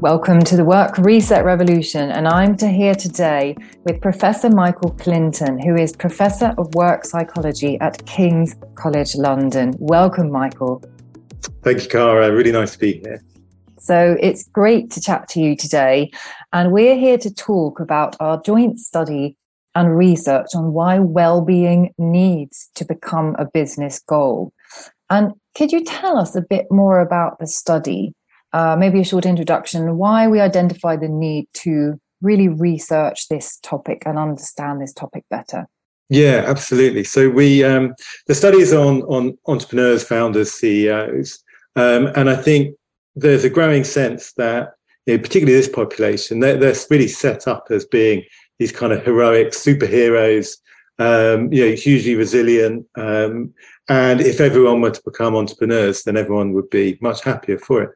Welcome to the Work Reset Revolution, and I'm to here today with Professor Michael Clinton, who is Professor of Work Psychology at King's College London. Welcome, Michael. Thank you, Cara. Really nice to be here. So it's great to chat to you today, and we're here to talk about our joint study and research on why well-being needs to become a business goal. And could you tell us a bit more about the study uh, maybe a short introduction, why we identify the need to really research this topic and understand this topic better. Yeah, absolutely. So we um, the studies on on entrepreneurs, founders, CEOs, um, and I think there's a growing sense that you know, particularly this population, they're, they're really set up as being these kind of heroic superheroes, um, you know, hugely resilient. Um, and if everyone were to become entrepreneurs, then everyone would be much happier for it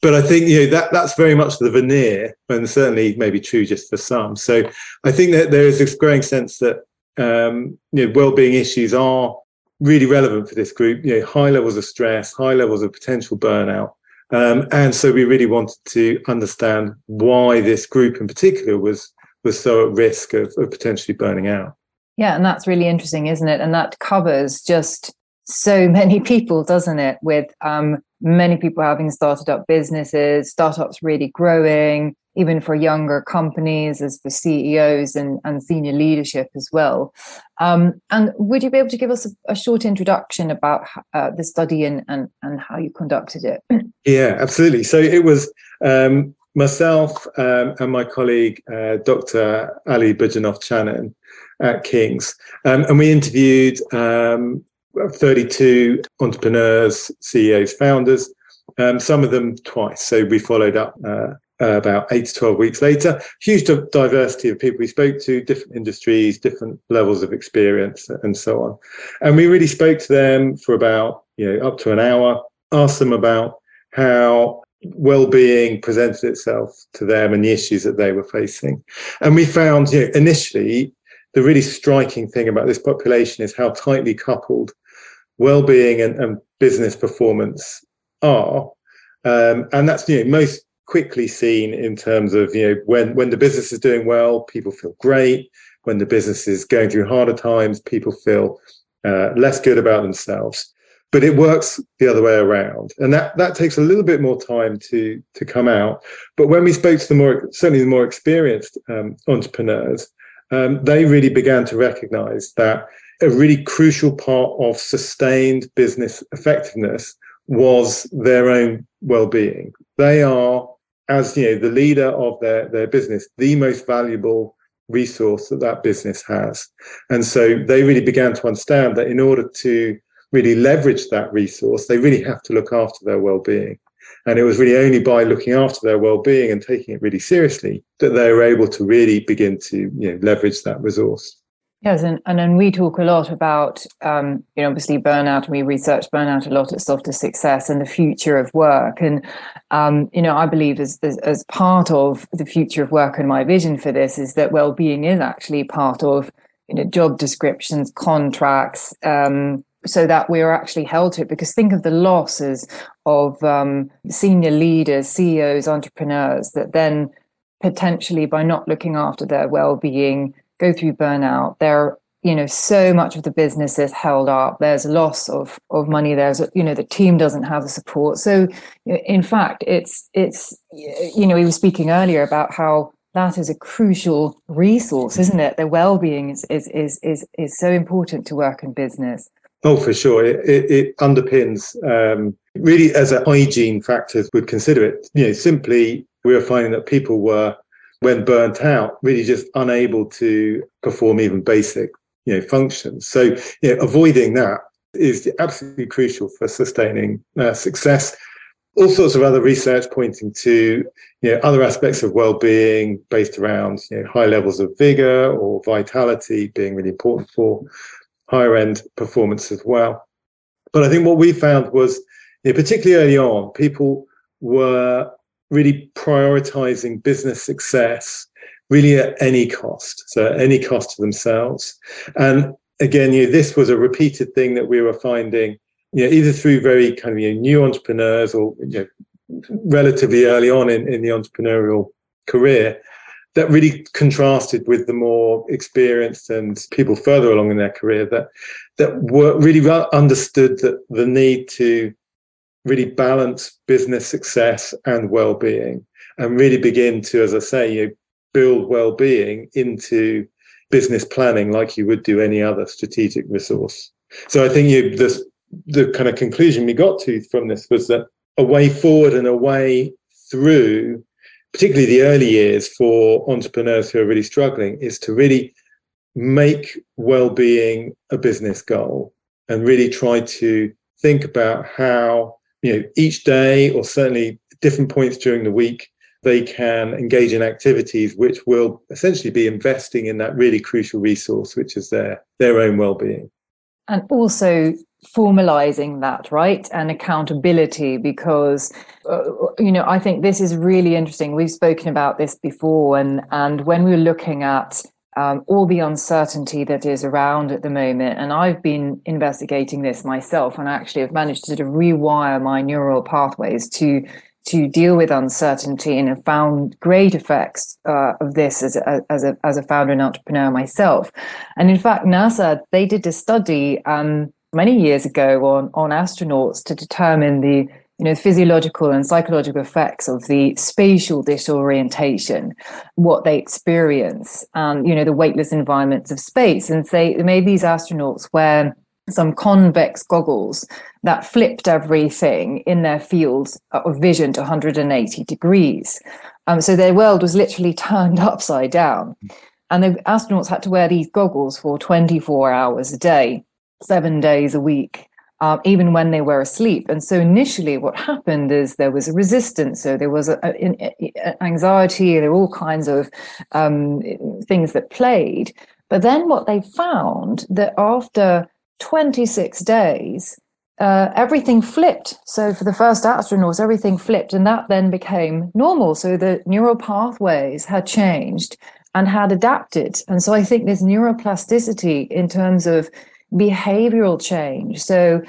but I think you know that that's very much the veneer, and certainly maybe true just for some. So I think that there is this growing sense that um, you know well-being issues are really relevant for this group. You know, high levels of stress, high levels of potential burnout, um, and so we really wanted to understand why this group in particular was was so at risk of, of potentially burning out. Yeah, and that's really interesting, isn't it? And that covers just so many people, doesn't it? With um, many people having started up businesses, startups really growing, even for younger companies as the CEOs and, and senior leadership as well. Um, and would you be able to give us a, a short introduction about uh, the study and, and, and how you conducted it? Yeah, absolutely. So it was um, myself um, and my colleague, uh, Dr. Ali Budjanovcanin at King's, um, and we interviewed um, 32 entrepreneurs, CEOs, founders, um, some of them twice. So we followed up uh, about eight to 12 weeks later. Huge diversity of people we spoke to, different industries, different levels of experience, and so on. And we really spoke to them for about, you know, up to an hour, asked them about how well-being presented itself to them and the issues that they were facing. And we found, you know, initially the really striking thing about this population is how tightly coupled well-being and, and business performance are. Um, and that's you know most quickly seen in terms of you know when when the business is doing well people feel great. When the business is going through harder times people feel uh, less good about themselves. But it works the other way around. And that that takes a little bit more time to to come out. But when we spoke to the more certainly the more experienced um, entrepreneurs um, they really began to recognize that a really crucial part of sustained business effectiveness was their own well-being. They are, as you know, the leader of their, their business, the most valuable resource that that business has. And so they really began to understand that in order to really leverage that resource, they really have to look after their well-being. And it was really only by looking after their well-being and taking it really seriously that they were able to really begin to you know, leverage that resource. Yes, and, and then we talk a lot about, um, you know, obviously burnout, we research burnout a lot at Softer Success and the future of work. And, um, you know, I believe as, as, as part of the future of work and my vision for this is that well-being is actually part of, you know, job descriptions, contracts, um, so that we are actually held to it. Because think of the losses of um, senior leaders, CEOs, entrepreneurs that then potentially by not looking after their well-being go through burnout. There, you know, so much of the business is held up. There's loss of of money. There's, you know, the team doesn't have the support. So, in fact, it's it's you know, we were speaking earlier about how that is a crucial resource, isn't it? The well-being is is is is, is so important to work and business. Oh, for sure. It, it, it underpins um, really as a hygiene factor would consider it. You know, simply we were finding that people were when burnt out, really just unable to perform even basic, you know, functions. So, you know, avoiding that is absolutely crucial for sustaining uh, success. All sorts of other research pointing to, you know, other aspects of well-being based around, you know, high levels of vigor or vitality being really important for higher end performance as well. But I think what we found was, you know, particularly early on, people were really prioritizing business success really at any cost so at any cost to themselves. And again you know, this was a repeated thing that we were finding you know either through very kind of you know, new entrepreneurs or you know, relatively early on in, in the entrepreneurial career that really contrasted with the more experienced and people further along in their career that that were really understood that the need to really balance business success and well-being and really begin to as i say you know, build well-being into business planning like you would do any other strategic resource. So i think you this the kind of conclusion we got to from this was that a way forward and a way through particularly the early years for entrepreneurs who are really struggling is to really make well-being a business goal and really try to think about how you know each day or certainly different points during the week they can engage in activities which will essentially be investing in that really crucial resource which is their their own well-being. And also formalizing that right? And accountability because uh, you know i think this is really interesting. We've spoken about this before and and when we we're looking at um, all the uncertainty that is around at the moment and i've been investigating this myself and I actually have managed to sort of rewire my neural pathways to to deal with uncertainty and have found great effects uh, of this as a, as, a, as a founder and entrepreneur myself. And in fact, NASA, they did a study um, many years ago on, on astronauts to determine the you know the physiological and psychological effects of the spatial disorientation what they experience and you know the weightless environments of space and say made these astronauts wear some convex goggles that flipped everything in their fields of vision to 180 degrees. Um, so their world was literally turned upside down. And the astronauts had to wear these goggles for 24 hours a day, seven days a week. Um, even when they were asleep. And so initially, what happened is there was a resistance. So there was a, a, a anxiety. There were all kinds of um, things that played. But then what they found that after 26 days, uh, everything flipped. So for the first astronauts, everything flipped, and that then became normal. So the neural pathways had changed and had adapted. And so I think there's neuroplasticity in terms of behavioral change. So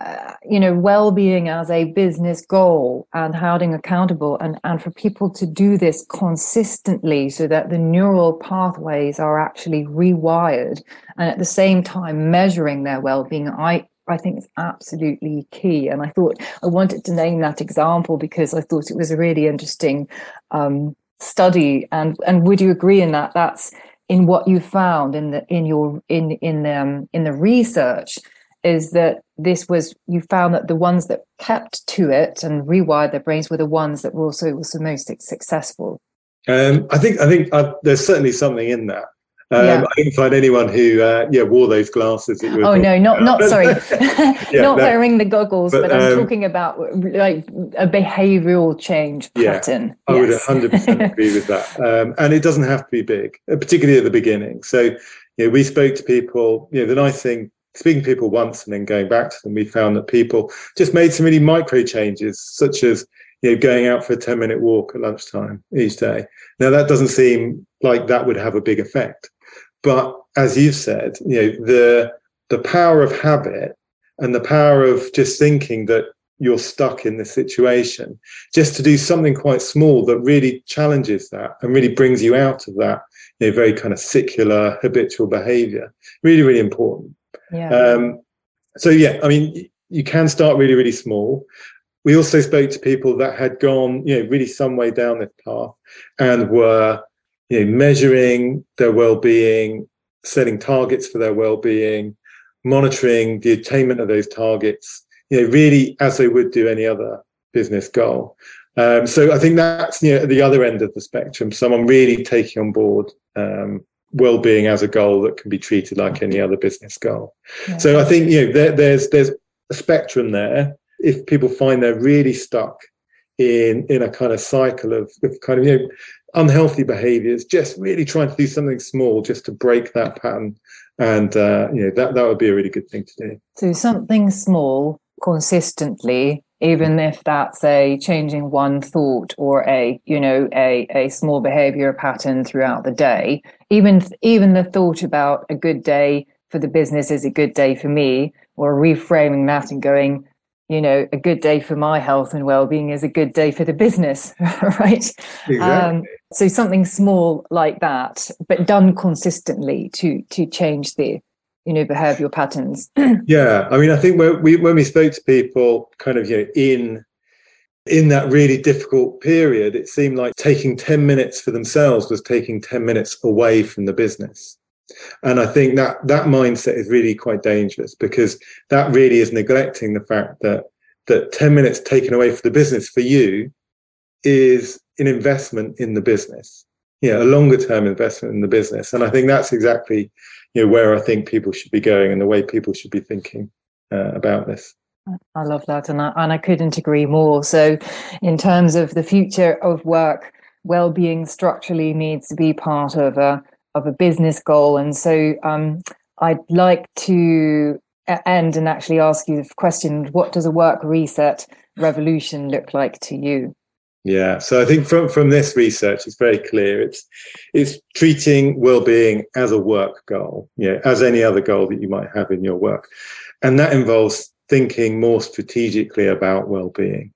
uh, you know, well-being as a business goal and holding accountable and, and for people to do this consistently so that the neural pathways are actually rewired and at the same time measuring their well-being, I, I think it's absolutely key. And I thought I wanted to name that example because I thought it was a really interesting um, study. And and would you agree in that? That's in what you found in the in your in in um, in the research is that this was you found that the ones that kept to it and rewired their brains were the ones that were also the most successful. Um, I think I think uh, there's certainly something in that. Um, yeah. I didn't find anyone who uh, yeah wore those glasses. oh no, not not sorry, yeah, not wearing the goggles, but, but I'm um, talking about like a behavioural change pattern. Yeah, I yes. would 100 percent agree with that, um, and it doesn't have to be big, uh, particularly at the beginning. So you know, we spoke to people. You know, the nice thing speaking to people once and then going back to them, we found that people just made some really micro changes, such as you know going out for a 10 minute walk at lunchtime each day. Now that doesn't seem like that would have a big effect. But as you've said, you know, the the power of habit and the power of just thinking that you're stuck in this situation, just to do something quite small that really challenges that and really brings you out of that, you know, very kind of secular habitual behavior. Really, really important. Yeah. Um, so yeah, I mean, you can start really, really small. We also spoke to people that had gone, you know, really some way down this path and were, you know, measuring their well-being, setting targets for their well-being, monitoring the attainment of those targets, you know, really as they would do any other business goal. Um, so I think that's you know, the other end of the spectrum. Someone really taking on board um, well-being as a goal that can be treated like any other business goal. Yeah. So I think you know there, there's there's a spectrum there. If people find they're really stuck in in a kind of cycle of, of kind of you know unhealthy behaviors, just really trying to do something small just to break that pattern, and uh, you know that that would be a really good thing to do. So something small consistently even if that's a changing one thought or a you know a, a small behavior pattern throughout the day even even the thought about a good day for the business is a good day for me or reframing that and going you know, a good day for my health and well-being is a good day for the business, right? Exactly. Um, so something small like that, but done consistently to to change the you know behavioral patterns. yeah, I mean, I think when we when we spoke to people, kind of you know in in that really difficult period, it seemed like taking 10 minutes for themselves was taking 10 minutes away from the business. And I think that that mindset is really quite dangerous because that really is neglecting the fact that that 10 minutes taken away from the business for you is an investment in the business. Yeah, a longer term investment in the business. And I think that's exactly you know where I think people should be going and the way people should be thinking uh, about this. I love that, and I, and I couldn't agree more. So, in terms of the future of work, well-being structurally needs to be part of a of a business goal. And so, um, I'd like to end and actually ask you the question: What does a work reset revolution look like to you? Yeah, so I think from from this research, it's very clear. It's it's treating well-being as a work goal, yeah, as any other goal that you might have in your work, and that involves thinking more strategically about well-being.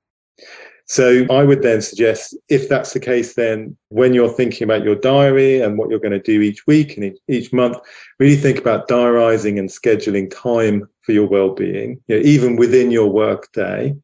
So I would then suggest if that's the case, then when you're thinking about your diary and what you're going to do each week and each month, really think about diarizing and scheduling time for your well-being, you know, even within your work day.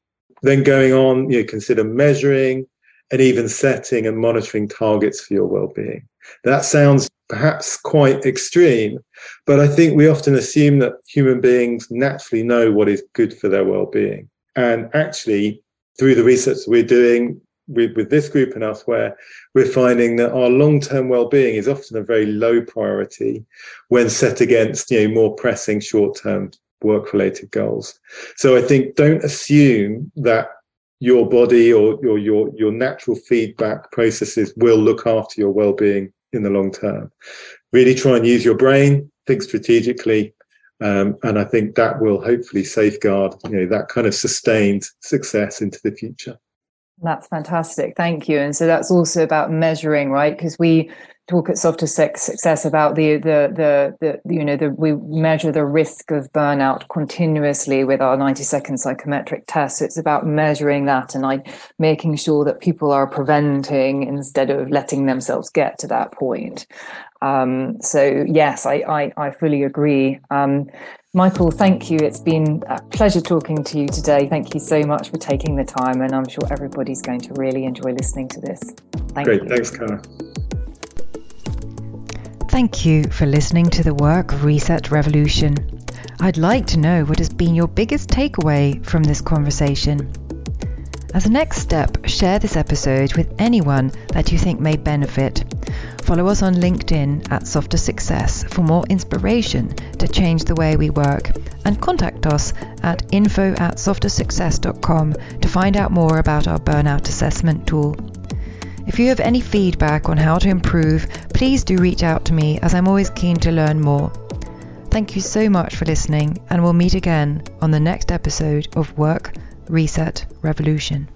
Then going on, you know, consider measuring and even setting and monitoring targets for your well-being. That sounds perhaps quite extreme, but I think we often assume that human beings naturally know what is good for their well-being. And actually, through the research we're doing with, with this group and elsewhere, we're finding that our long-term well-being is often a very low priority when set against you know more pressing short-term work-related goals. So I think don't assume that your body or your your your natural feedback processes will look after your well-being in the long term. Really try and use your brain, think strategically, um, and I think that will hopefully safeguard you know that kind of sustained success into the future. That's fantastic. Thank you. And so that's also about measuring, right? Because we talk at Softer Success about the, the, the, the, you know, the, we measure the risk of burnout continuously with our 90 second psychometric test. So it's about measuring that and like making sure that people are preventing instead of letting themselves get to that point. Um, so yes, I, I, I fully agree. Um, Michael, thank you. It's been a pleasure talking to you today. Thank you so much for taking the time, and I'm sure everybody's going to really enjoy listening to this. Thank Great, you. thanks, Cara. Thank you for listening to the Work of Reset Revolution. I'd like to know what has been your biggest takeaway from this conversation. As a next step, share this episode with anyone that you think may benefit. Follow us on LinkedIn at Softer Success for more inspiration to change the way we work, and contact us at info at softersuccess.com to find out more about our burnout assessment tool. If you have any feedback on how to improve, please do reach out to me as I'm always keen to learn more. Thank you so much for listening, and we'll meet again on the next episode of Work Reset Revolution.